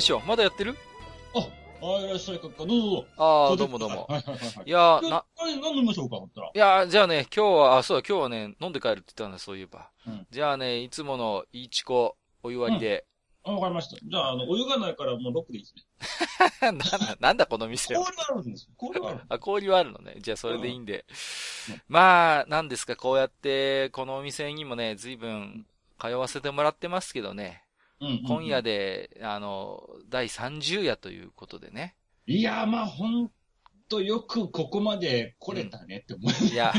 ゆうた師匠、まだやってる？あ、あ、いらっしゃい、かどうぞどうぞ。ああ、どうもどうも。はいはいはいはい。いやな、何、何飲みましょうか、思ったら。いやー、じゃあね、今日は、あ、そうだ、今日はね、飲んで帰るって言ったんだ、そういえば。うんじゃあね、いつものいちこ、お湯割りで。あ、わかりました。じゃあ、あの、お湯がないからもうロックでいいですね。なんだ、なんだこの店は。氷があるんですよ。氷がある。あ、氷はあるのね。じゃあそれでいいんで。うんまあ、なんですか、こうやって、このお店にもね、随分通わせてもらってますけどね。うんうんうん今夜で、あの、第30夜ということでね。いや、まあ、ほんとよくここまで来れたねって思う。いや、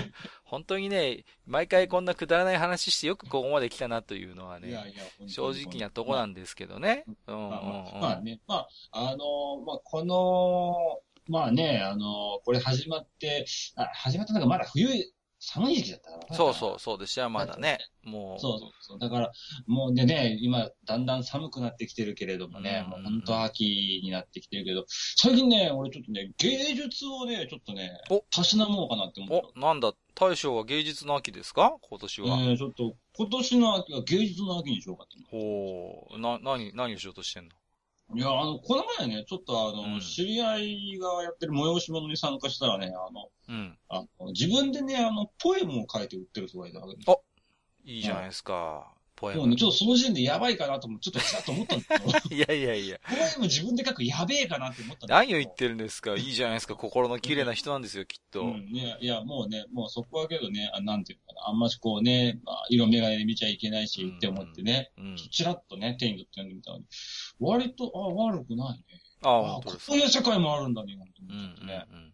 本当にね、毎回こんなくだらない話してよくここまで来たなというのはね、いやいや、正直なとこなんですけどね。うんうんうん。まあまあ、まあね、まあ、あのまあ、この、まあね、あのこれ始まって、あ、始まったのがまだ冬、寒い時期だったから。そうそう、そうでしたよ、まだね。もう。そうそうそう。だから、もうでね、今、だんだん寒くなってきてるけれどもね、うんもう本当秋になってきてるけど、最近ね、俺ちょっとね、芸術をね、ちょっとねお、たしなもうかなって思ってお、なんだ、大将は芸術の秋ですか？今年は。ねちょっと、今年の秋は芸術の秋にしようかと思ほう、な、何、何をしようとしてんの？う。いや、あの、この前ね、ちょっとあの、うん知り合いがやってる催し物に参加したらね、あの、うん。あの自分でね、あの、ポエムを書いて売ってる人がいたわけです。いいじゃないですか。ポエム。もうね、ちょっとその時点でやばいかなと思って、ちょっとちらっと思ったんですけど、いやいやいや。ポエム自分で書くやべえかなって思ったんですけど。何を言ってるんですか？いいじゃないですか。心の綺麗な人なんですよ、きっと。うん、いや、いや、もうね、もうそこはけどね、あなんていうのかな、あんましこうね、まあ、色眼鏡で見ちゃいけないし、うんって思ってね、うん。ちらっとね、手に取って読んでみたのに、割と、あ、悪くないね。ああ、あ、本当ですか？こういう世界もあるんだね、なんてうんうん思ってね。うん。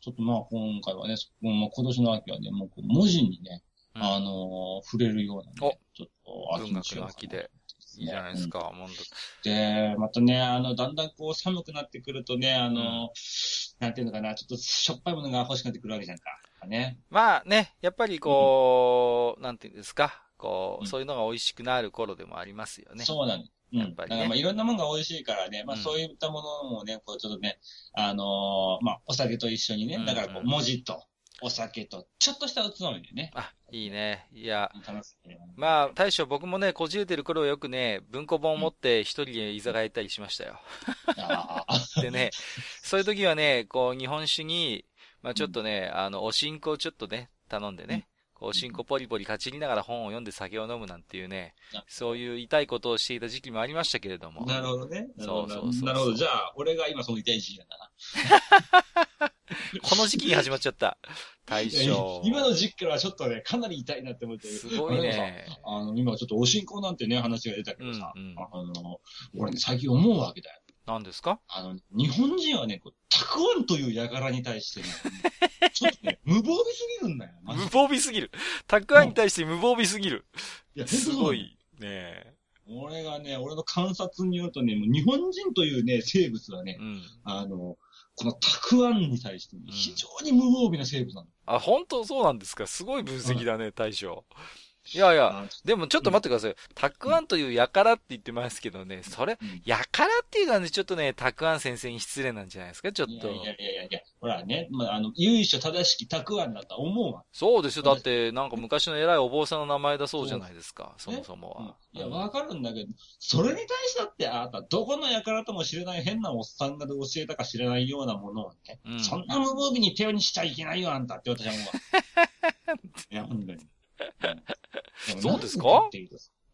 ちょっとまあ、今回はね、そもう今年の秋はね、もう文字にね、うんあのー触れるようなね、ちょっと秋にしようかなの秋で。いいじゃないですか。もうで、またね、あの、だんだんこう寒くなってくるとね、あの、なんていうのかな、ちょっとしょっぱいものが欲しくなってくるわけじゃんか。ね。まあね、やっぱりこう、なんていうんですか。こう、うんそういうのが美味しくなる頃でもありますよね。そうなの。うん。やっぱりねだからまあいろんなものが美味しいからね、まあうんそういったものもね、こうちょっとね、あのーまあお酒と一緒にねうん、だからこう文字とお酒と、ちょっとしたおつまみでね、あ、いいね。いや。まあ、大将僕もね、こじれてる頃はよくね、文庫本を持って一人で居酒屋行ったりしましたよ。あでね、そういう時はね、こう、日本酒に、まあちょっとね、あの、おしんこをちょっとね、頼んでね、こう、おしんこポリポリかじりながら本を読んで酒を飲むなんていうねあ、そういう痛いことをしていた時期もありましたけれどもあ。なるほどね。そうそうそうなるほど。じゃあ、俺が今その痛い時期なんだな。この時期に始まっちゃった。大将。今の時期からはちょっとね、かなり痛いなって思ってる。すごいね。あの、今ちょっとお信仰なんてね、話が出たけどさ、うんうんあの、俺ね、最近思うわけだよ。何ですか？あの、日本人はね、こう、たくあんという輩に対してね、ちょっとね、無防備すぎるんだよ。無で防備すぎる。たくあんに対して無防備すぎる。いや、すご本い。ね俺がね、俺の観察によるとね、もう日本人というね、生物はねう、ん。あの、このたくあんに対して非常に無防備な生物なの。あ、本当そうなんですか？すごい分析だね、大将。いやいや、あでもちょっと待ってください。たくあんというやからって言ってますけどね、それうん、やからっていうのはね、ちょっとね、たくあん先生に失礼なんじゃないですか？ちょっといや。いやいやいやほらね、まあ、あの、由緒正しきたくあんだとは思うわ。そうですよ。だって、なんか昔の偉いお坊さんの名前だそうじゃないですか。そもそもうんは。いや、わかるんだけど、それに対してだって、あなた、どこの輩とも知れない変なおっさんが教えたか知らないようなものをね、うんそんな無防備に手にしちゃいけないよ、あんたって私は思うわ。いや、本当に。そうですか？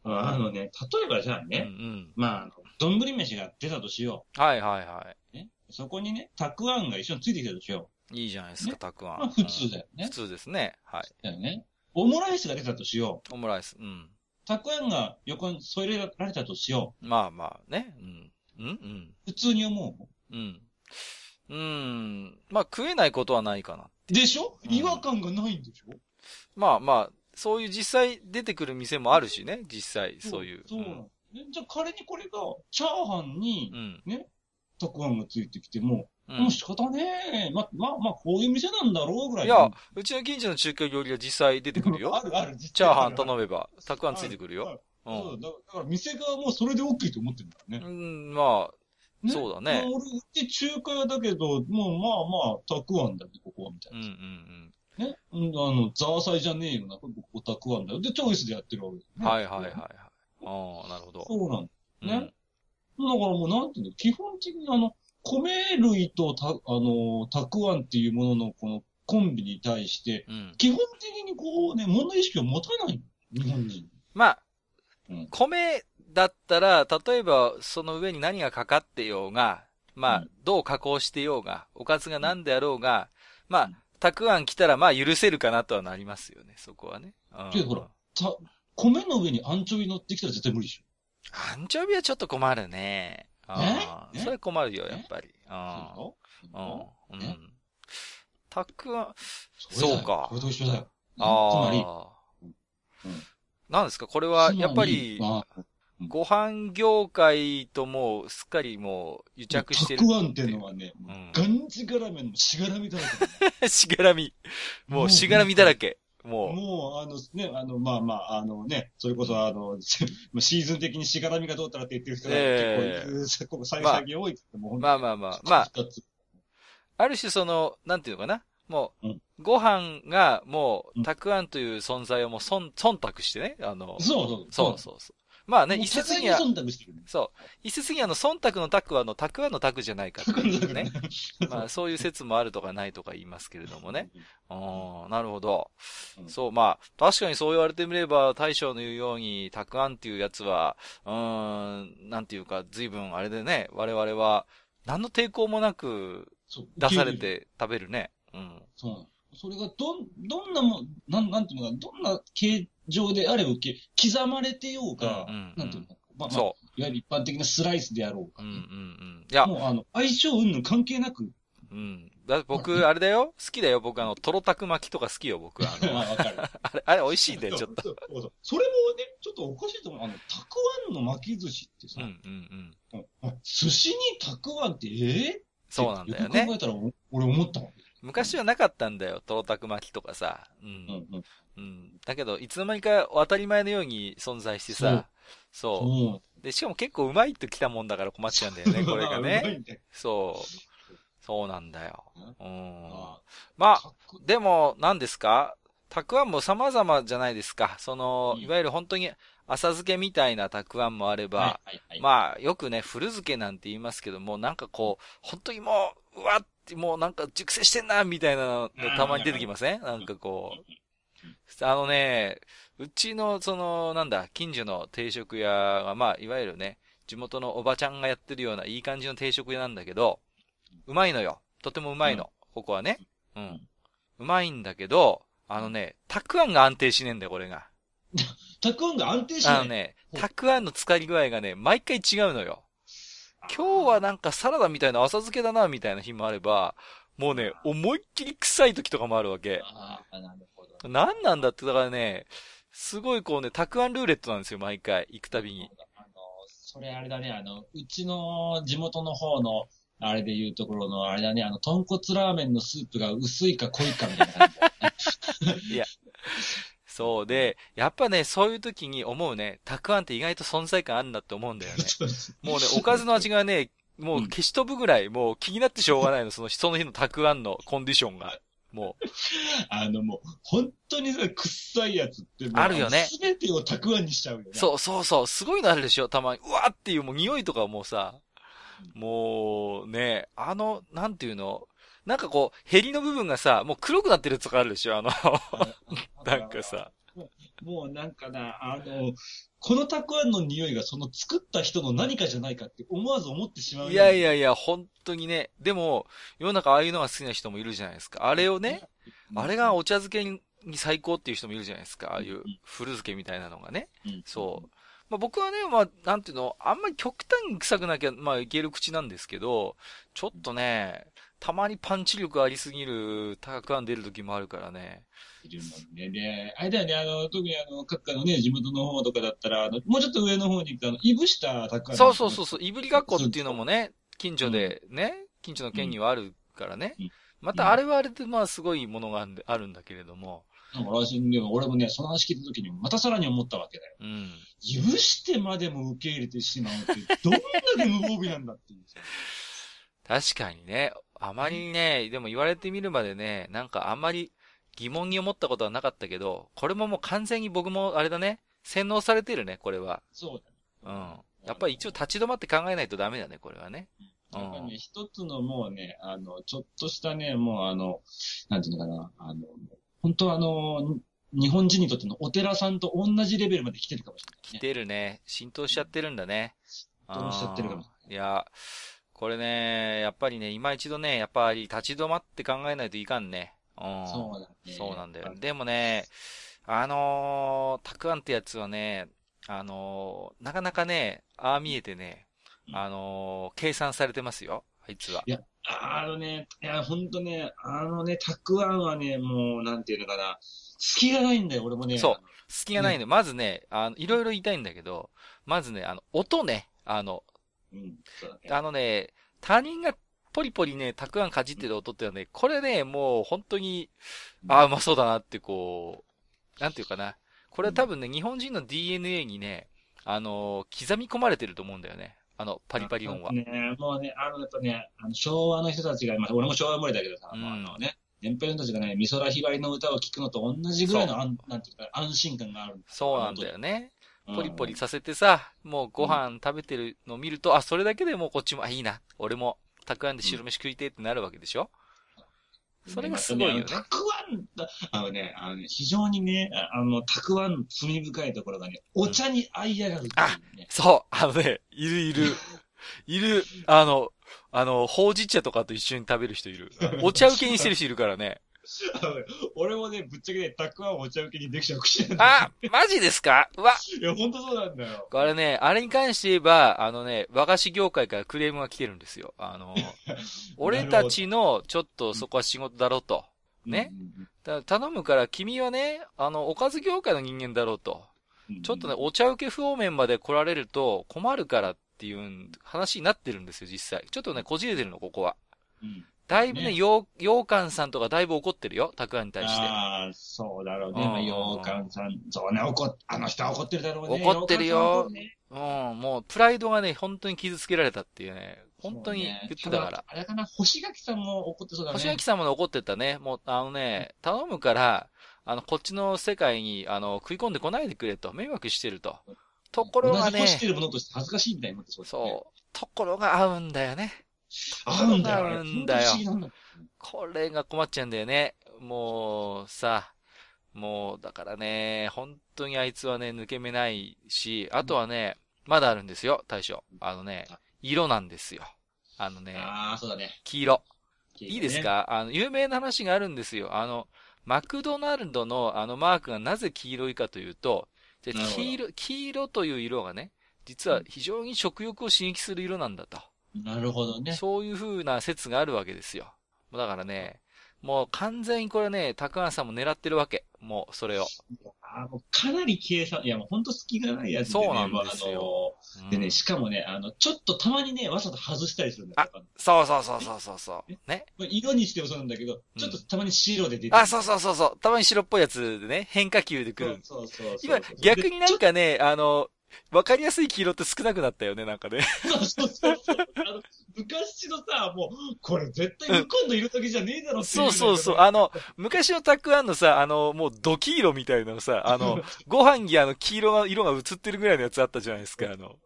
あのね、例えばじゃあうんうね、ん。まあ丼飯が出たとしよはいはいはう。ね、そこにね、たくあんが一緒についてきたとしよい。いいじゃないですか、ねたくあう。ん。まあ普通だよねうん普。通ですね。はい。だよね。オムライスが出たとしよう。オムライス。うん。たくあんが横に添えられたとしよまあまあね。うん。うんうん。う。普通に思う？うん。うん。まあ食えないことはないかな。でしょ？うん違和感がないんでしょ？まあまあ、そういう実際出てくる店もあるしね、実際、そういう。そうなの。でじゃあ仮にこれが、チャーハンにう、ん。たくあんがついてきても、う。もうん仕方ねえ。ま、まあまあ、こういう店なんだろうぐらいいや、うちの近所の中華料理は実際出てくるよあ。るある、実チャーハンむ頼めば、たくあんついてくるよ。うそうだだから店側もそれで OK と思ってるんだよね。ん。うん、まあ、ねそうだねまあ俺、うち中華屋だけど、もうまあまあ、たくあんだね、ここは、みたいうんうんな。ね。うんあの、ザーサイじゃねえよな、ここたくあんだよ。で、チョイスでやってるわけだようん。ね。はいはいはいはい。ああ、なるほど。そうなんだ。うんねだからもうなんていうの、基本的にあの、米類とた、あの、たくあんっていうもののこのコンビに対して、うん。基本的にこうね、問題意識を持たない日本人。まあうん、米だったら、例えばその上に何がかかってようが、まあうん、どう加工してようが、おかずが何であろうが、まあうん、たくあん来たらまあ許せるかなとはなりますよね、そこはね。うんけどほら、た、米の上にアンチョビ乗ってきたら絶対無理でしょ。アンチョビはちょっと困るね。あーえ？それ困るよ、え？やっぱり。あそうん。たくあん、そうかこれと一緒だよ。つまり、あうんあ。なんですか？これは、やっぱりご飯業界ともうすっかりもう癒あ着してる。たくあんっていうのはね、うんがんじがらめのしがらみだらけしがらみ。もうしがらみだらけ。もう。もう、あの、ね、あの、まあまあ、あのね、それこそ、あの、シーズン的にしがらみがどうたらって言ってる人がええ結構、ここ最近多いって言っても、まあまあまあ。まあ、二つある種その、なんていうのかな？もう、うんご飯がもう、うんたくあんという存在をもう、そん、忖度してね。あの、そうそう。そうそうそう。まあね、一説には。そう。一説にはあの、忖度のタクはあの、たくあんのタクじゃないかっていうね。まあ、そういう説もあるとかないとか言いますけれどもね。。ああ、なるほど。うんそう、まあ、確かにそう言われてみれば、大将の言うように、たくあんっていうやつは、うーん、なんていうか、随分あれでね、我々は、何の抵抗もなく出され。て食べるね。うん。そう。それがどん、どんなもん、なん、なんていうのかな、どんな形状であれば受け、刻まれてようが、うんうんうんなんていうのまあ、まあ、そいわゆる一般的なスライスであろうう。か、うんうんうん。いや、もうあの、相性云々関係なく、うん。だ僕、あれだよ。好きだよ。僕、あの、とろたく巻きとか好きよ、僕。あ あの、わかる。あれ、あれ美味しいんだよ、ちょっと。それもね、ちょっとおかしいと思う。あの、たくあんの巻き寿司ってさ、うんうんうん。うんあ寿司にたくあんってええそうなんだよねよく考。えたらお俺思ったもん。昔はなかったんだよ。とろたく巻きとかさ。う。うんんうん。うん。だけど、いつの間にか当たり前のように存在してさ。そう。もで、しかも結構うまいと来たもんだから困っちゃうんだよね、これがね。そう。そうなんだよ。うん。あまあ、でも、何ですか？たくあんも様々じゃないですか。その、うんいわゆる本当に浅漬けみたいなたくあんもあれば、まあ、よくね、古漬けなんて言いますけども、なんかこう、本当にもう、うわって、もうなんか熟成してんな、みたいなのたまに出てきません？なんかこう、あのね、うちの、その、なんだ、近所の定食屋が、まあ、いわゆるね、地元のおばちゃんがやってるようないい感じの定食屋なんだけど、うまいのよ。とてもうまいの。ここはね。うん。うまいんだけど、あのね、たくあんが安定しねえんだよ、これが。たくあんが安定しない？あのね、たくあんの浸かり具合がね、毎回違うのよ。今日はなんかサラダみたいな浅漬けだな、みたいな日もあれば、もうね、思いっきり臭い時とかもあるわけ。ああ、なるほど。なんだって、だからね、すごいこうね、たくあんルーレットなんですよ、毎回、行くたびに。あの、それあれだね、あの、うちの地元の方の、あれで言うところの、あれだね、あの、豚骨ラーメンのスープが薄いか濃いかみたいな感じだね。そうで、やっぱね、そういう時に思うね、たくあんって意外と存在感あるんだって思うんだよね。もうね、おかずの味がね、もう消し飛ぶぐらい、もう気になってしょうがないの、その、その日のたくあんのコンディションが。もう、あの、もう、本当にさ、臭いやつってもう、あるよね。すべてをたくあんにしちゃうよね。そうそうそう、すごいのあるでしょ、たまに。うわーっていうもう匂いとかもうさ、もうね、あの、なんていうの、なんかこう、ヘリの部分がさ、もう黒くなってるやつとかあるでしょ、あの、なんかさ。もうなんかな、あの、このたくあんの匂いがその作った人の何かじゃないかって思わず思ってしまう。いやいや、やいや、本当にね。でも、世の中ああいうのが好きな人もいるじゃないですか。あれをね、あれがお茶漬けに最高っていう人もいるじゃないですか。ああいう古漬けみたいなのがね。うんそう。まあ僕はね、まあ、なんていうの、あんまり極端に臭くなきゃ、まあいける口なんですけど、ちょっとね、たまにパンチ力ありすぎるタクアン出る時もあるからね。いるもんね。で、あれだよね、あの、特にあの、各家のね、地元の方とかだったら、あの、もうちょっと上の方に行くと、あの、いぶしたタクアン。そうそうそうそう、いぶり学校っていうのもね、近所でね、近所の県にはあるからね。うんまたあれはあれでまあすごいものがあるんであるんだけれども。なんか私でも俺もね、その話聞いた時に、またさらに思ったわけだよ。うん。許してまでも受け入れてしまうって、どんだけ無防備なんだっていう。確かにね、あまりね、でも言われてみるまでね、なんかあんまり疑問に思ったことはなかったけど、これももう完全に僕もあれだね、洗脳されてるね、これは。そうだね。うん。やっぱり一応立ち止まって考えないとダメだね、これはね。やっぱりね、一つのもうね、あの、ちょっとしたね、もうあの、なんていうのかな、あの、本当はあの、日本人にとってのお寺さんと同じレベルまで来てるかもしれない、来てるね。浸透しちゃってるんだね。浸透しちゃってるかもしれないいや、これね、やっぱりね、今一度ね、やっぱり立ち止まって考えないといかんね。うん。そうだね。そうなんだよ。でもね、あのー、たくあんってやつはね、あのー、なかなかね、ああ見えてね、あのー、計算されてますよ、あいつは。いや、あのね、いや、ほんとね、あのね、たくあんはね、もう、なんていうのかな、隙がないんだよ、俺もね。そう隙がないんで、まずね、あの、いろいろ言いたいんだけど、まずね、あの、音ね、あの、うん、そうだね。あのね、他人がポリポリね、たくあんかじってる音ってのはね、これね、もう本当に、ああ、うまそうだなってこう、なんていうかな。これは多分ね、日本人の DNA にね、あのー刻み込まれてると思うんだよね。あの、パリパリ音は。ね、もうね、あの、やっぱね、あの昭和の人たちが、まあ、俺も昭和生まれだけどさ、うんあのね、年配の人たちがね、美空ひばりの歌を聴くのと同じぐらいの、なんていうか、安心感がある。そうなんだよね。うん。ポリポリさせてさ、もうご飯食べてるのを見ると、あ、それだけでもうこっちも、あ、いいな。俺も、たくあんで白飯食いてえってなるわけでしょ？それがすごいよねたくあんだ、あのね、あのね、非常にね、ああの、たくあんの罪深いところがね、お茶に合い上がるっていうね。そう、あのね、いるいる。いる、あの、あの、ほうじ茶とかと一緒に食べる人いる。お茶受けにしてる人いるからね。あのね俺もね、ぶっちゃけね、たくあんをお茶受けにできちゃう口なんだあ、マジですか？うわ。いや、ほんとそうなんだよ。これね、あれに関して言えば、あのね、和菓子業界からクレームが来てるんですよ。あの、俺たちの、ちょっとそこは仕事だろうと。ねうんだ頼むから君はね、あの、おかず業界の人間だろうと。ちょっとね、お茶受け不方面まで来られると困るからっていう話になってるんですよ、実際。ちょっとね、こじれてるの、ここは。うんだいぶね、ねよう、羊羹さんとかだいぶ怒ってるよ、たくあんに対して。ああ、そうだろうね。うんまあ、羊羹さん。そうね、怒っ、あの人は怒ってるだろうね。怒ってるようん、もう、プライドがね、本当に傷つけられたっていうね、本当に言ってたから。。あれかな、星垣さんも怒ってそうだね。星垣さんも怒ってたね。もう、あのね、頼むから、あの、こっちの世界に、あの、食い込んでこないでくれと、迷惑してると。ところがね同じ欲、してるものとして恥ずかしいみたいになってそうだねそう、ところが合うんだよね。合うんだよ。合うんだよ。これが困っちゃうんだよね。もう、さ、もう、だからね、本当にあいつはね、抜け目ないし、あとはね、まだあるんですよ、大将。あのね、色なんですよ。あのね、ああ、そうだね。黄色。いいですか？あの、有名な話があるんですよ。あの、マクドナルドのあのマークがなぜ黄色いかというと、黄色、黄色という色がね、実は非常に食欲を刺激する色なんだと。なるほどね。そういう風な説があるわけですよ。だからね、もう完全にこれね、高橋さんも狙ってるわけ。もう、それを。あーもうかなり計算、いやもう本当隙がないやつでね。そうなんですよもうあのでね、うんしかもね、あの、ちょっとたまにね、わざと外したりするんだよ。そうそうそうそうそうそう。ね。まあ色にしてもそうなんだけど、ちょっとたまに白で出てあ、そうそうそうそう。たまに白っぽいやつでね、変化球で来る。そうそうそうそう。今、逆になんか。かね、あの、わかりやすい黄色って少なくなったよね、なんかね。そうそうそうそう。あの、昔のさ、もう、これ絶対向こうの色だけじゃねえだろっていそうそうそう。ああの、昔のタックアンのさ、あの、もうド黄色みたいなのさ、あの、ご飯にあの、黄色が、色が映ってるぐらいのやつあったじゃないですか、あの。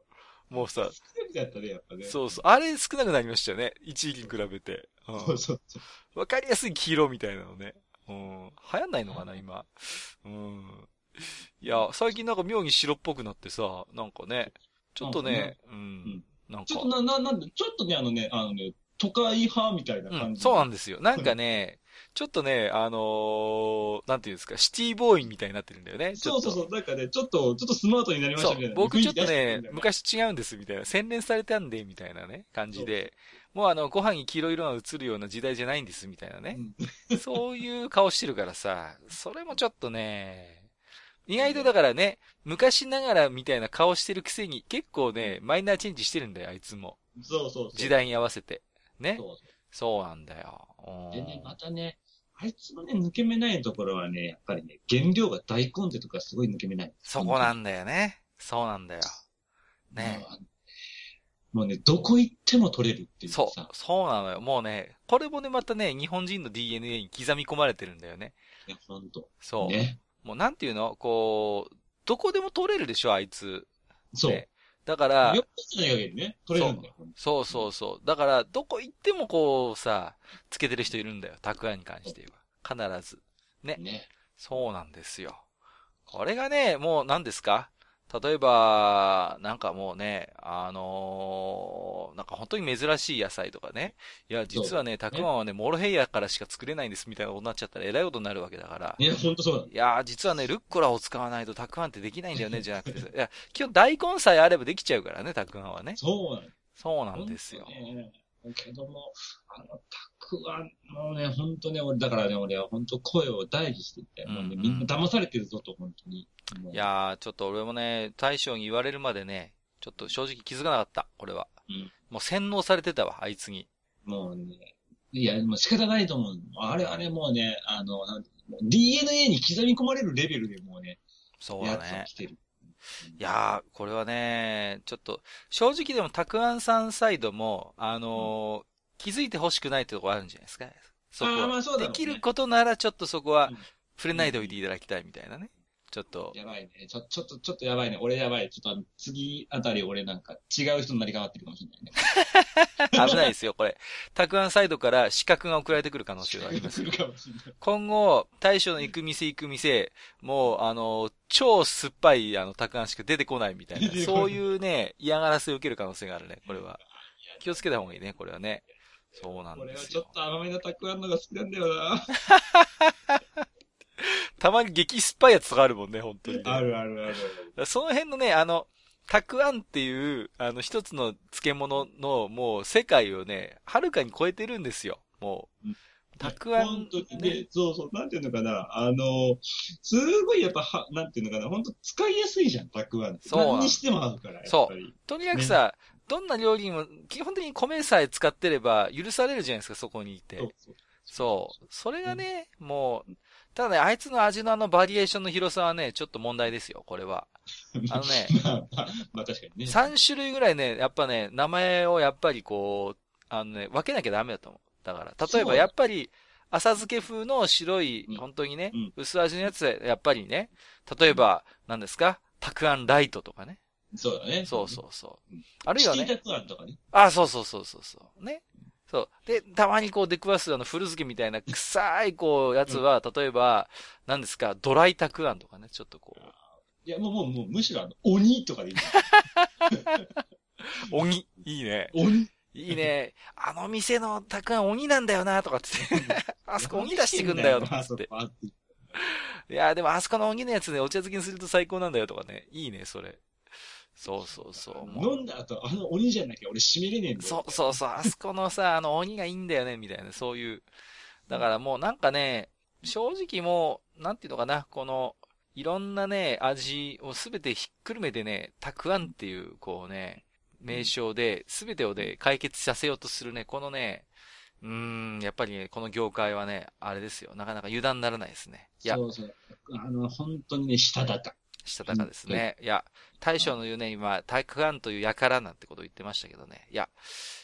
もうさ、だったね、やっぱね。そうそう。あれ少なくなりましたよね。一時期に比べて。うんそうそうそう。わかりやすい黄色みたいなのね。うん。流行んないのかな、今。うん。いや、最近なんか妙に白っぽくなってさ、なんかね、ちょっとね、うん。なんかちょっと、な、な、なんで、ちょっとね、あのね、あのね、都会派みたいなうん、感じ。そうなんですよ。なんかね、ちょっとね、あのーなんていうんですか、シティボーイみたいになってるんだよね。そうそうそう。なんかね、ちょっと、ちょっとスマートになりましそたみたいうな。僕ちょっとね昔違うんですみたいな、洗練されたんで、みたいなね、感じで、もうあの、ご飯に黄色い色が映るような時代じゃないんです、みたいなね。そういう顔してるからさ、それもちょっとね、意外とだからね、昔ながらみたいな顔してるくせに、結構ね、マイナーチェンジしてるんだよ、あいつも。そうそうそう。時代に合わせて。ね？そうそうなんだよ。うんでね、またね、あいつのね、抜け目ないところはね、やっぱりね、原料が大根ってとかすごい抜け目ない。そこなんだよね。そうなんだよ。ね。もうね、どこ行っても取れるっていうさ。そう、そうなのよ。もうね、これもね、またね、日本人の DNA に刻み込まれてるんだよね。いや、ほんと。そう。ね。もうなんていうの？こう、どこでも取れるでしょ、あいつ。そう。ねだからそうそうそう。だから、どこ行ってもこうさ、つけてる人いるんだよ。たくあんに関しては。必ず。ね。ね。そうなんですよ。これがね、もう何ですか？例えば、なんかもうね、あのーなんか本当に珍しい野菜とかね。いや、実はね、たくあんはね、モロヘイヤからしか作れないんですみたいなことになっちゃったらえらいことになるわけだから。いや、ほんとそうだ。いやー、実はね、ルッコラを使わないとたくあんってできないんだよね、じゃなくてさ。いや、基本大根さえあればできちゃうからね、たくあんはね。そうなの。そうなんですよねけども、あの、たくあんのね、ほんとね、俺、だからね、俺はほんと声を大事してて、もうね、うんみんな騙されてるぞと、ほんとに。もういやー、ちょっと俺もね、大将に言われるまでね、ちょっと正直気づかなかった、これは。うんもう洗脳されてたわ、あいつに。もうね、いや、もう仕方ないと思う。あれはね、もうね、あの、DNA に刻み込まれるレベルでもうね、そうだね来。てる。いやー、これはね、ちょっと、正直でも、たくあんさんサイドも、あのー気づいてほしくないってとこあるんじゃないですか。そこは。あそうだねできることなら、ちょっとそこはうん、触れないでおいていただきたいみたいなね。ちょっと、やばいね。ちょ、ちょっと、ちょっとやばいね。俺やばい。ちょっと次あたり俺なんか違う人になり変わってるかもしれないね。危ないですよ、これ。たくあんサイドから資格が送られてくる可能性があります。今後、大将の行く店行く店、もう、あの、超酸っぱい、あの、たくあんしか出てこないみたいな、そういうね、嫌がらせを受ける可能性があるね、これは。気をつけた方がいいね、これはね。そうなんですよ俺はちょっ。と甘めのたくあんのが好きなんだよな。たまに激酸っぱいやつとかあるもんね、本当にね、あるあるあるある。その辺のね、あの、たくあんっていう、あの、一つの漬物の、もう、世界をね、はるかに超えてるんですよ。もううん。たくあん本当にねね、そうそう、なんていうのかな、あの、すごいやっぱは、なんていうのかな、本当使いやすいじゃん、たくあん。そう何にしても合うから、そう。とにかくさ、どんな料理にも、基本的に米さえ使ってれば許されるじゃないですか、そこにいて。そうそう。そう。それがね、もう、ただね、あいつの味のあのバリエーションの広さはね、ちょっと問題ですよ、これは。あのね、まあ、まあ、まあ確かにね。3種類ぐらいね、やっぱね、名前をやっぱりこう、あのね、分けなきゃダメだと思う。だから、例えばやっぱり、浅漬け風の白いうん、本当にねうん、薄味のやつで、やっぱりね、例えば、何ですか？たくあんライトとかね。そうだね。そうそうそううん。あるいはね、チキンたくあんとかね。あ、そうそうそうそうそう。ね。そう。で、たまにこう出くわすあの古漬けみたいな臭いこうやつは、例えば、何ですか、ドライたくあんとかね、ちょっとこう、いや、もう、もう、もう、むしろあの、鬼とかでいい。鬼。いいね。鬼いいね。あの店のたくあん鬼なんだよな、とかって。あそこ鬼出してくんだよ、とかって。いや、でもあそこの鬼のやつね、お茶漬けにすると最高なんだよ、とかね。いいね、それ。そうそうそう飲んだ後、あの鬼じゃなきゃ俺締めれねえんだよ。そうそうそう、あそこのさ、あの鬼がいいんだよね、みたいな、そういう。だからもうなんかね、正直もう、なんていうのかな、この、いろんなね、味をすべてひっくるめてね、たくあんっていう、こうね、名称で、すべてをね、解決させようとするね、このね、うーん、やっぱりね、この業界はね、あれですよ。なかなか油断ならないですね。いや、そうそう。あの、本当にね、したたか。したたかですね。いや、大将の言うね、今、たくあんというやからなんてことを言ってましたけどね。いや、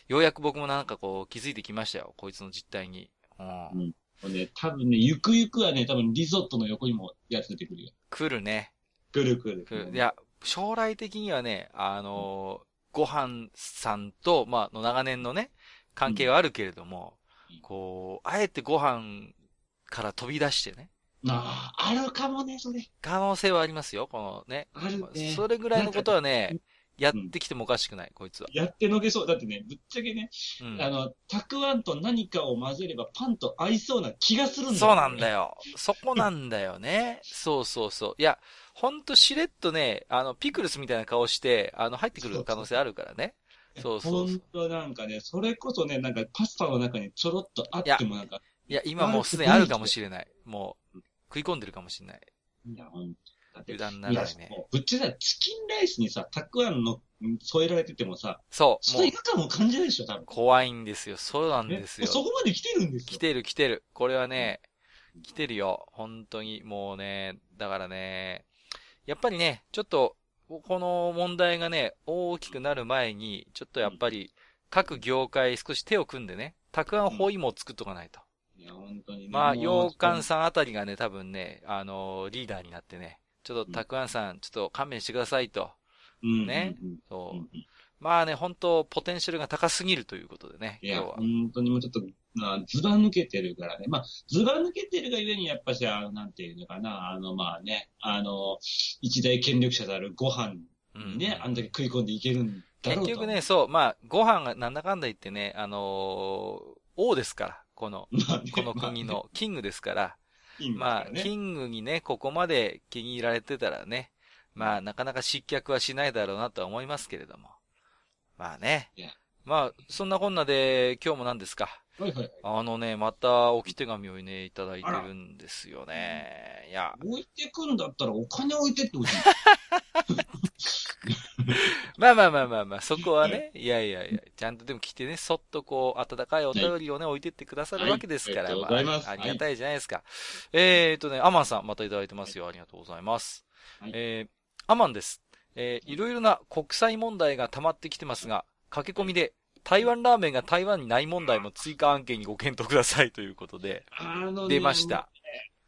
ようやく僕もなんかこう気づいてきましたよ。こいつの実態に。うん。もうね、多分ね、ゆくゆくはね、多分リゾットの横にもやつ出てくるよ。来るね。くるくる。来る。いや、将来的にはね、あのーご飯さんと、まあ、の長年のね、関係はあるけれども、うんこう、あえてご飯から飛び出してね、ああ、あるかもね、それ。可能性はありますよ、このね。あるね。それぐらいのことはねん、やってきてもおかしくない、こいつは。やってのけそう。だってね、ぶっちゃけね、うんあの、たくあんと何かを混ぜればパンと合いそうな気がするんだよ。そうなんだよ。よ。そこなんだよね。そうそうそう。いや、ほんとしれっとね、あの、ピクルスみたいな顔して、あの、入ってくる可能性あるからね。そうそうそう本当なんかね、それこそね、なんかパスタの中にちょろっとあってもなんか、いや、今もうすでにあるかもしれない。もう、食い込んでるかもしれない。いや、ほんと。油断ないらやないね。ぶっちゃけチキンライスにさ、たくあんのん添えられててもさ、そう、その違、和感も感じないでしょ、多分。怖いんですよ。そうなんねですよ。そこまで来てるんですよ。来てる来てる。これはね、来てるよ。本当に。もうね、だからね、やっぱりね、ちょっと、この問題がね、大きくなる前に、ちょっとやっぱり、各業界少し手を組んでね、たくあん包囲網を作っとかないと。いや、本当にね。まあ、洋館さんあたりがね、多分ね、あのリーダーになってね、ちょっとたくあんさん、ちょっと勘弁してくださいと。うんねうんうんそうまあね、本当ポテンシャルが高すぎるということでね、いや。本当にもうちょっと、まあ、ずば抜けてるからね。まあ、ずば抜けてるがゆえに、やっぱし、あの、なんていうのかな、あの、まあね、あの、一大権力者であるご飯うんにね、あんだけ食い込んでいけるんだろうと。結局ね、そう、まあ、ご飯がなんだかんだ言ってね、あのー王ですから、この、まあね、この国のキングですから、ままあ、あね、キングにね、ここまで気に入られてたらね、まあ、なかなか失脚はしないだろうなとは思いますけれども。まあね。まあ、そんなこんなで、今日も何ですか？はいはい。あのね、また置き手紙をね、いただいてるんですよね。いや、置いてくんだったらお金置いてってほしい。まあまあまあまあまあ、そこはね、いやいやいや、ちゃんとでも来てね、そっとこう、温かいお便りをね、置いてってくださるわけですから、ますあ、ありがたいじゃないですか。えーっとね、アマンさん、またいただいてますよ。ありがとうございます。はいえー、アマンです。えー、いろいろな国際問題が溜まってきてますが、駆け込みで、台湾ラーメンが台湾にない問題も追加案件にご検討くださいということで、ね出ました。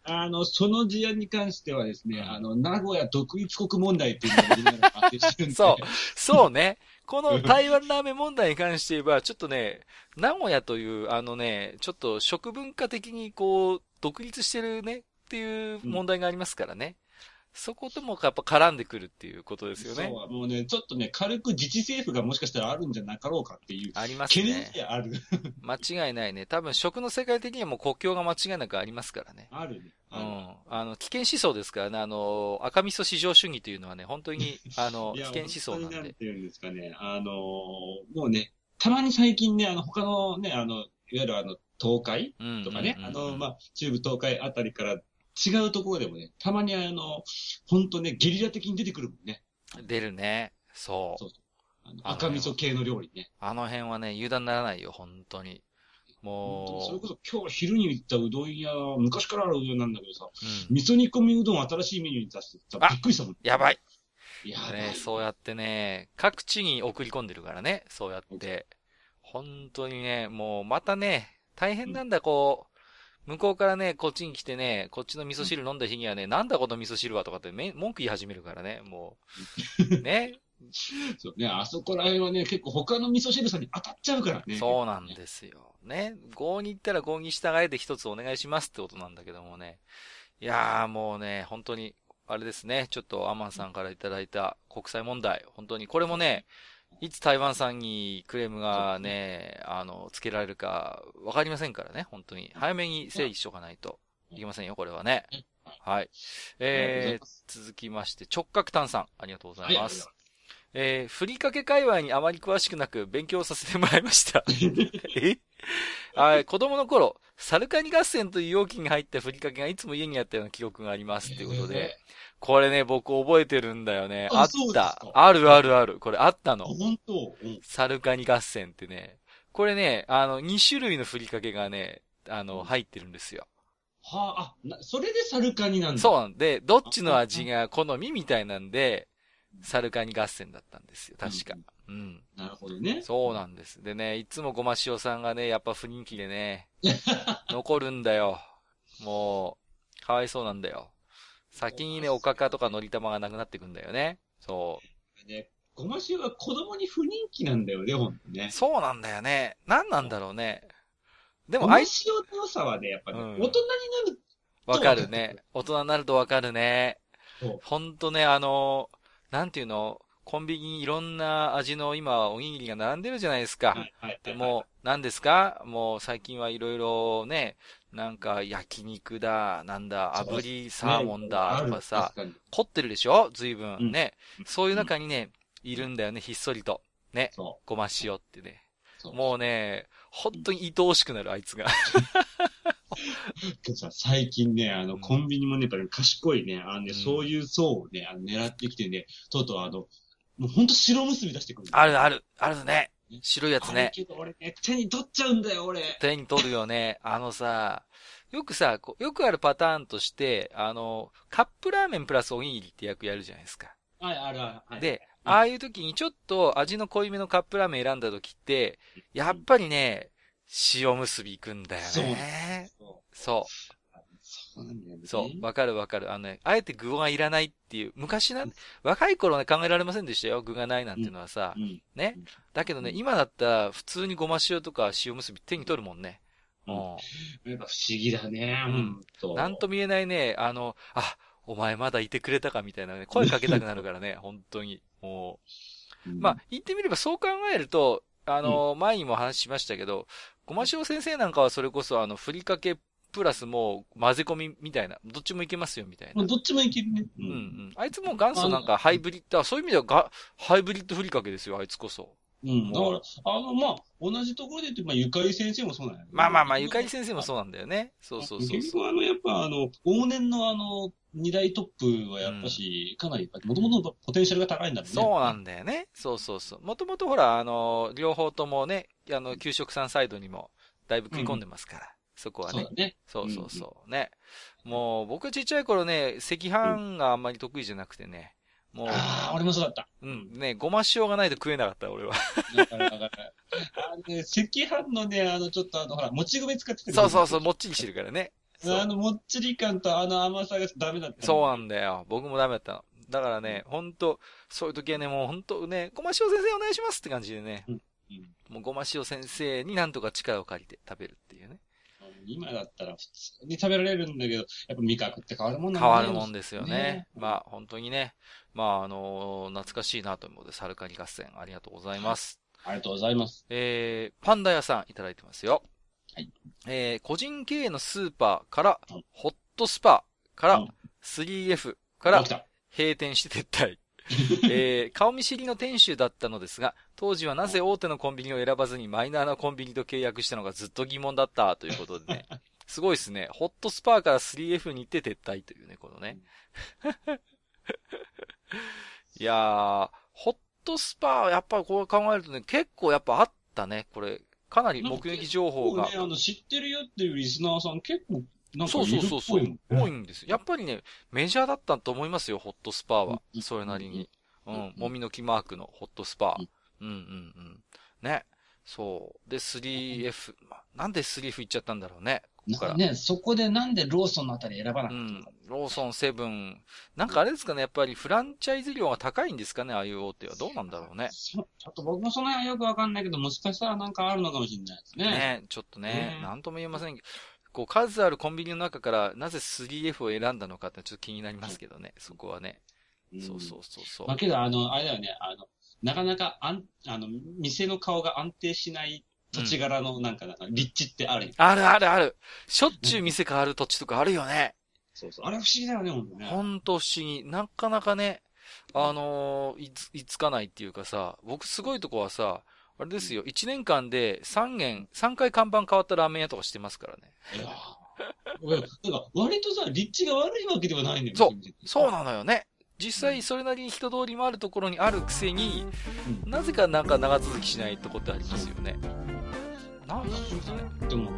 あの、その事案に関してはですね、あの、名古屋独立国問題っていうのが今の発生してるんで。そうそうね。この台湾ラーメン問題に関して言えば、ちょっとね、名古屋という、あのね、ちょっと食文化的にこう、独立してるね、っていう問題がありますからね。そこともやっぱ絡んでくるっていうことですよね。そう、もうね、ちょっとね、軽く自治政府がもしかしたらあるんじゃなかろうかっていうあります懸念ね。である。間違いないね。多分食の世界的にはもう国境が間違いなくありますからね。あるね。うん。あの、危険思想ですからね。あの、赤味噌至上主義というのはね、本当に、あの、危険思想なんで。本当になんていうんですかね、あのーもうね、たまに最近ね、あの、他のね、あの、いわゆるあの、東海うんとかね、うんあの、まあ、中部東海あたりから違うところでもね、たまにあの、本当ね、ゲリラ的に出てくるもんね。出るね。そう。そうあの赤味噌系の料理ね。あの辺はね、油断ならないよ、本当に。本当にそれもこそ今日昼に行ったうどん屋、昔からあるうどんなんだけどさ、う、うん。味噌煮込みうどん新しいメニューに出してさ、あびっくりしたもん。やばい。い。ね、そうやってね、各地に送り込んでるからね、そうやって。本当にね、もうまたね、大変なんだ、こう、向こうからね、こっちに来てね、こっちの味噌汁飲んだ日にはね、なんだこの味噌汁はとかってめ文句言い始めるからね、もう。ね、そうね、あそこら辺はね、結構他の味噌汁さんに当たっちゃうからね。そうなんですよ。ね。合に行ったら合に従えて一つお願いしますってことなんだけどもね。いやーもうね、本当に、あれですね。ちょっとアマンさんからいただいた国際問題。本当に、これもね、いつ台湾さんにクレームがね、あの、つけられるかわかりませんからね。本当に。早めに整理しとかないといけませんよ、これはね。はい。えー、続きまして、直角炭酸。ありがとうござはいますりがとう。えー、ふりかけ界隈にあまり詳しくなく勉強させてもらいました。え？はい、子供の頃、サルカニ合戦という容器に入ったふりかけがいつも家にあったような記憶がありますっていうことで、これね、僕覚えてるんだよね。あったか。あるあるある。これあったのあ、。本当うんサルカニ合戦ってね。これね、あの、2種類のふりかけがね、あの、入ってるんですよ。はあ、あ、なそれでサルカニなんだ。そうなんで、どっちの味が好みみたいなんで、サルカニ合戦だったんですよ、確か。うん。なるほどね。そうなんです。でね、いつもごま塩さんがね、やっぱ不人気でね、残るんだよ。もう、かわいそうなんだよ。先にね、おかかとかのり玉がなくなってくんだよね。そね、ごま塩は子供に不人気なんだよね、ほんとねう。。そうなんだよね。何なんだろうね。でも、ごま塩あいの良さはね、やっぱね、うん大人になる。わかるね。大人になるとわかるね。ほんとね、あの、なんていうの、コンビニにいろんな味の今、おにぎりが並んでるじゃないですか。はい、はい。でも、何ですか？もう最近はいろいろね、なんか焼肉だ、なんだ、炙りサーモンだ、とかさ、凝ってるでしょ？随分。うん。ね。そういう中にね、いるんだよね、ひっそりと。ね。そごま塩ってね。もうね、本当に愛おしくなる、あいつが。最近ね、あの、うん。コンビニもね、やっぱり賢いね、あのね、うん。そういう層をね、あの狙ってきてね、とうとうあの、もうほんと白結び出してくる。あるある、あるね。白いやつね。けど俺ね、手に取っちゃうんだよ、俺。手に取るよね。あのさ、よくさ、よくあるパターンとして、あの、カップラーメンプラスおにぎりって役やるじゃないですか。はい、あるある。はい、で、ああいう時にちょっと味の濃いめのカップラーメン選んだ時って、やっぱりね、塩結びいくんだよそうね。そそう。う。そうなんだよね。そう。わかるわかる。あのね、あえて具がいらないっていう、昔な、若い頃ね考えられませんでしたよ。具がないなんていうのはさ。うん。ね。だけどね、今だったら普通にごま塩とか塩結び手に取るもんね。ううんやっぱ不思議だね、うんと。なんとも言えないね、あの、あ、お前まだいてくれたかみたいなね、声かけたくなるからね、本当に。もうん、う。まあ、言ってみればそう考えると、あの、前にも話しましたけど、ごま塩先生なんかはそれこそあの、ふりかけプラスもう混ぜ込みみたいな、どっちもいけますよみたいな。どっちもいけるね。ううんうん。あいつも元祖なんかハイブリッド、あそういう意味ではが、ハイブリッドふりかけですよ、あいつこそ。うん。だから、あの、まあ、同じところで言って、まあ、ゆかり先生もそうなんや、ね。まあまあまあ、ゆかり先生もそうなんだよね。そうそうそう。結局、あの、やっぱ、あの、往年のあの、二大トップはやっぱし、かなり、もともとのポテンシャルが高いんだろうね。そうなんだよね。そうそうそう。もともとほら、あの、両方ともね、あの、給食さんサイドにも、だいぶ食い込んでますから。そこはねそうだ。ね。そうそうそう。ね。もう、僕ちっちゃい頃ね、赤飯があんまり得意じゃなくてね。もう、ああ、俺もそうだった。うん、ね、ごま塩がないと食えなかった、俺は。だから、だから、あのね、赤飯のね、あの、ちょっとあの、ほら、もち米使ってたそうそうそう、もっちりしてるからね。あの、もっちり感とあの甘さがダメだった。そうなんだよ。僕もダメだったの。だからね、ほんと、そういう時はね、もうほんとね、ごま塩先生お願いしますって感じでね。うんもうごま塩先生になんとか力を借りて食べるっていうね。今だったら普通に食べられるんだけど、やっぱ味覚って変わるもんなん変だわるもんですよね。ねまあ本当にね。まああのー懐かしいなと思うので、サルカリ合戦ありがとうございます。ありがとうございます。えー、パンダ屋さんいただいてますよ。はい。えー、個人経営のスーパーからうん、ホットスパからうん、3F から。閉店して撤退。えー、顔見知りの店主だったのですが、当時はなぜ大手のコンビニを選ばずにマイナーなコンビニと契約したのかずっと疑問だったということでね。すごいですね。ホットスパーから 3F に行って撤退というね、このね。いやー、ホットスパー、やっぱりこう考えるとね、結構やっぱあったね、これ。かなり目撃情報が。ね、あの、知ってるよっていうリスナーさん結構、なんかそういるそうそうそう。多ね。いんですよ。やっぱりね、メジャーだったと思いますよ、ホットスパーはう。んそれなりに。ううんん。もみの木マークのホットスパーうん。うんうんうん。ね。そう。で、3F。まあなんで 3F 行っちゃったんだろうね。ここから。ね、そこでなんでローソンのあたり選ばなかったうん。ローソン、セブン。なんかあれですかね、やっぱりフランチャイズ料が高いんですかね、ああいう大手は。どうなんだろうね。ちょっと僕もその辺はよくわかんないけど、もしかしたらなんかあるのかもしれないですね。ね、ちょっとね、ねなんとも言えませんけど、こう、数あるコンビニの中から、なぜ 3F を選んだのかってちょっと気になりますけどね、そこはね。んそうそうそうそう。まあけど、あの、あれだよね、あの、なかなかあん、あの、店の顔が安定しない土地柄のなんか、なんか立地ってあるよ、あるあるある。しょっちゅう店変わる土地とかあるよね。そうそう。あれ不思議だよね、ほんとね。ほんと不思議。なかなかね、あのーいつ、いつかないっていうかさ、僕すごいとこはさ、あれですよ、1年間で3軒、3回看板変わったラーメン屋とかしてますからね。いやから割とさ、立地が悪いわけではないんだよそうそうななのよね。実際それなりに人通りもあるところにあるくせに、うんなぜかなんか長続きしないとこってありますよね。なんなんですかね。でも、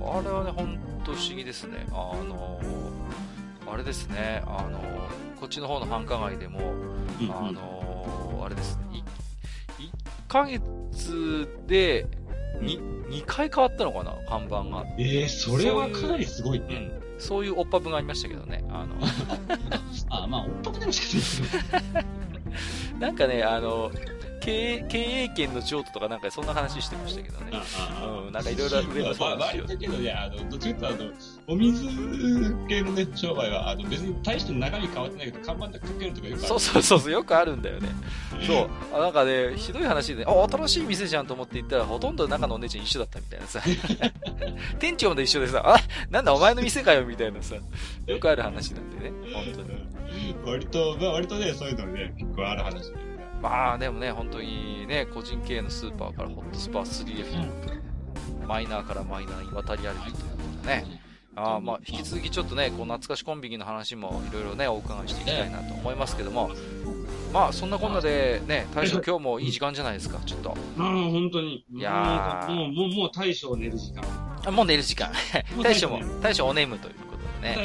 あれはね、ほんと不思議ですね。あのーあれですね、あのーこっちの方の繁華街でも、うんあのーあれですね、い1ヶ月で 2, 2回変わったのかな、看板が。ええそれはかなりすごいうね。ん。そういうおっぱぶがありましたけどね。あの、あ、まあ、おっぱくでもしかない なんかね、あの、経営、経営権の譲渡とかなんかそんな話してましたけどね。うん、なんかいろいろ売ればそうなんですよ割。とけどね、あの、どっちかというと、あの、お水系のね、商売は、あの、別に大して中身変わってないけど、看板だけかけるとかよくある。そうそうそうそう、よくあるんだよね。そう。あなんかね、ひどい話で、あ、新しい店じゃんと思って行ったら、ほとんど中のお姉ちゃん一緒だったみたいなさ。店長まで一緒でさ、あ、なんだお前の店かよみたいなさ、よくある話なんでね、本当に。割と、まあ割とね、そういうのね、結構ある話。まあでもね、本当にね、個人経営のスーパーからホットスパー 3F マイナーからマイナーに渡り歩くということでね。あまあ、引き続きちょっとね、こう懐かしコンビニの話もいろいろね、お伺いしていきたいなと思いますけども、まあ、そんなこんなでね、大将今日もいい時間じゃないですか、ちょっと。まあ、本当に。いやもう、もう、もう大将寝る時間。あもう寝る時間。大将も、大将お眠というね。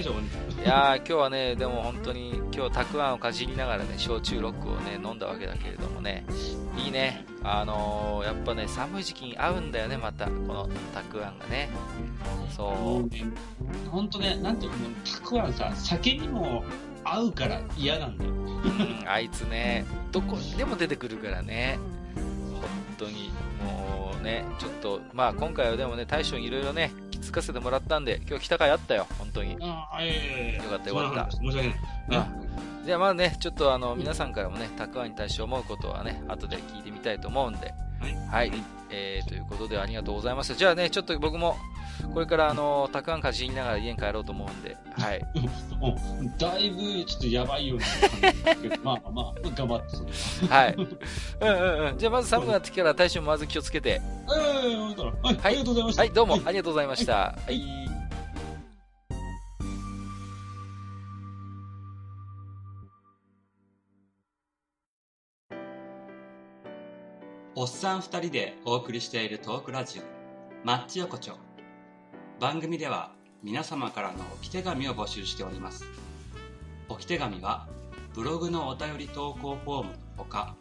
いやー、今日はね、でも本当に、今日たくあんをかじりながらね、焼酎ロックをね、飲んだわけだけれどもね、いいね。あのー、やっぱね、寒い時期に合うんだよね、また、このたくあんがね。そう。ね、本当ね、なんていうの、たくあんさ、酒にも合うから嫌なんだよ。うん、あいつね、どこでも出てくるからね。本当に、もうね、ちょっと、まあ今回はでもね、大将にいろいろね、気づかせてもらったんで、今日来た回あったよ、本当に。ああ、いやい。よかったよかった。申し訳ない。ね、じゃあまあね、ちょっとあの、皆さんからもね、たくあんに対して思うことはね、後で聞いてみたいと思うんで。はい。はい。えー、ということでありがとうございました。じゃあね、ちょっと僕も、これからあの、たくあんかじりながら家に帰ろうと思うんで、はい。だいぶちょっとやばいような感じですけど、まあまあ、頑張ってそれは。はい。うんうんうん。じゃあまず寒くなってきたら大将もまず気をつけて。はい、はい、ありがとうございました。はい、どうもありがとうございました。はいおっさん二人でお送りしているトークラジオ、マッチ横丁。番組では皆様からの置き手紙を募集しております。置き手紙はブログのお便り投稿フォームのほか、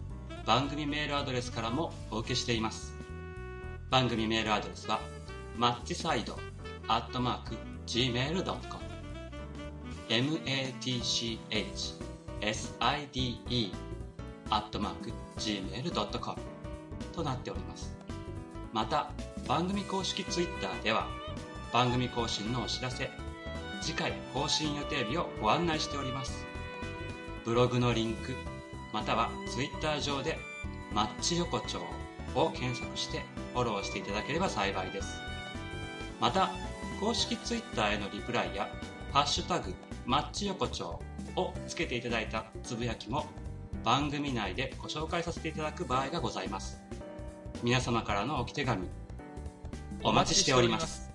番組メールアドレスからもお受けしています。番組メールアドレスは、マッチサイドアットマーク gmail.com matchside アットマーク gmail.com となっておりますまた番組公式 Twitter では番組更新のお知らせ。次回更新予定日をご案内しております。ブログのリンクまたは Twitter 上で「マッチ横丁」を検索してフォローしていただければ幸いです。また公式 Twitter へのリプライや「ハッシュタグマッチ横丁」をつけていただいたつぶやきも番組内でご紹介させていただく場合がございます。皆様からの置き手紙お待ちしております。